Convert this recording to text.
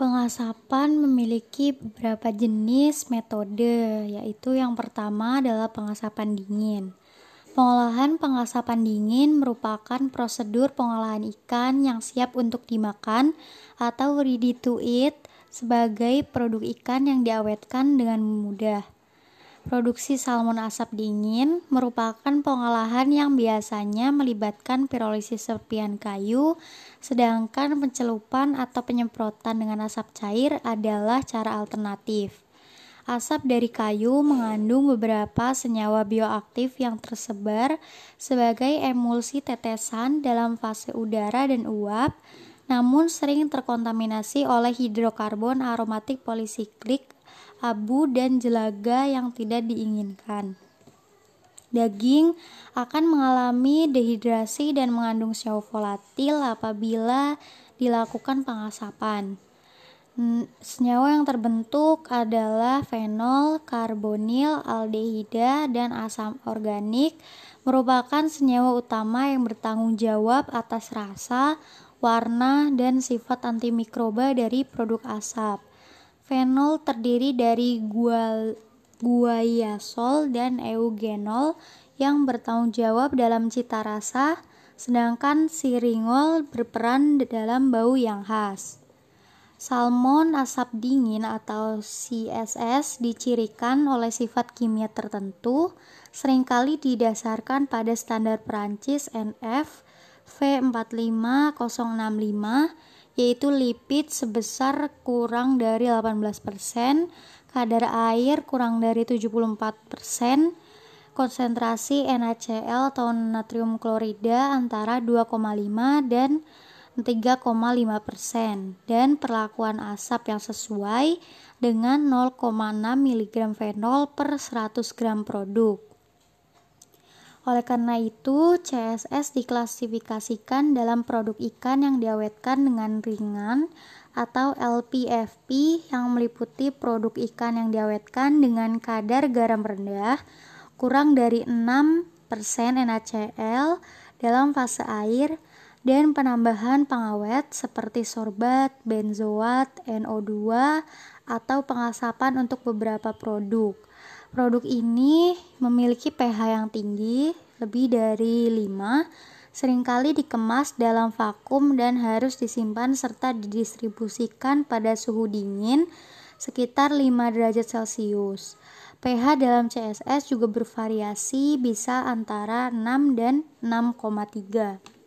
Pengasapan memiliki beberapa jenis metode, yaitu yang pertama adalah pengasapan dingin. Pengolahan pengasapan dingin merupakan prosedur pengolahan ikan yang siap untuk dimakan atau ready to eat sebagai produk ikan yang diawetkan dengan mudah. Produksi salmon asap dingin merupakan pengolahan yang biasanya melibatkan pirolisis serpian kayu, sedangkan pencelupan atau penyemprotan dengan asap cair adalah cara alternatif. Asap dari kayu mengandung beberapa senyawa bioaktif yang tersebar sebagai emulsi tetesan dalam fase udara dan uap, namun sering terkontaminasi oleh hidrokarbon aromatik polisiklik abu, dan jelaga yang tidak diinginkan. Daging akan mengalami dehidrasi dan mengandung senyawa volatil apabila dilakukan pengasapan. Senyawa yang terbentuk adalah fenol, karbonil, aldehida, dan asam organik merupakan senyawa utama yang bertanggung jawab atas rasa, warna, dan sifat antimikroba dari produk asap. Fenol terdiri dari gual, guaiasol dan eugenol yang bertanggung jawab dalam cita rasa, sedangkan siringol berperan dalam bau yang khas. Salmon asap dingin atau CSS dicirikan oleh sifat kimia tertentu, sering kali didasarkan pada standar Perancis NF V45065 yaitu lipid sebesar kurang dari 18%, kadar air kurang dari 74%, konsentrasi NaCl atau natrium klorida antara 2,5 dan 3,5 dan perlakuan asap yang sesuai dengan 0,6 mg fenol per 100 gram produk. Oleh karena itu, CSS diklasifikasikan dalam produk ikan yang diawetkan dengan ringan atau LPFP yang meliputi produk ikan yang diawetkan dengan kadar garam rendah kurang dari 6% NaCl dalam fase air dan penambahan pengawet seperti sorbat, benzoat, NO2 atau pengasapan untuk beberapa produk. Produk ini memiliki pH yang tinggi, lebih dari 5, sering kali dikemas dalam vakum dan harus disimpan serta didistribusikan pada suhu dingin sekitar 5 derajat Celcius. pH dalam CSS juga bervariasi bisa antara 6 dan 6,3.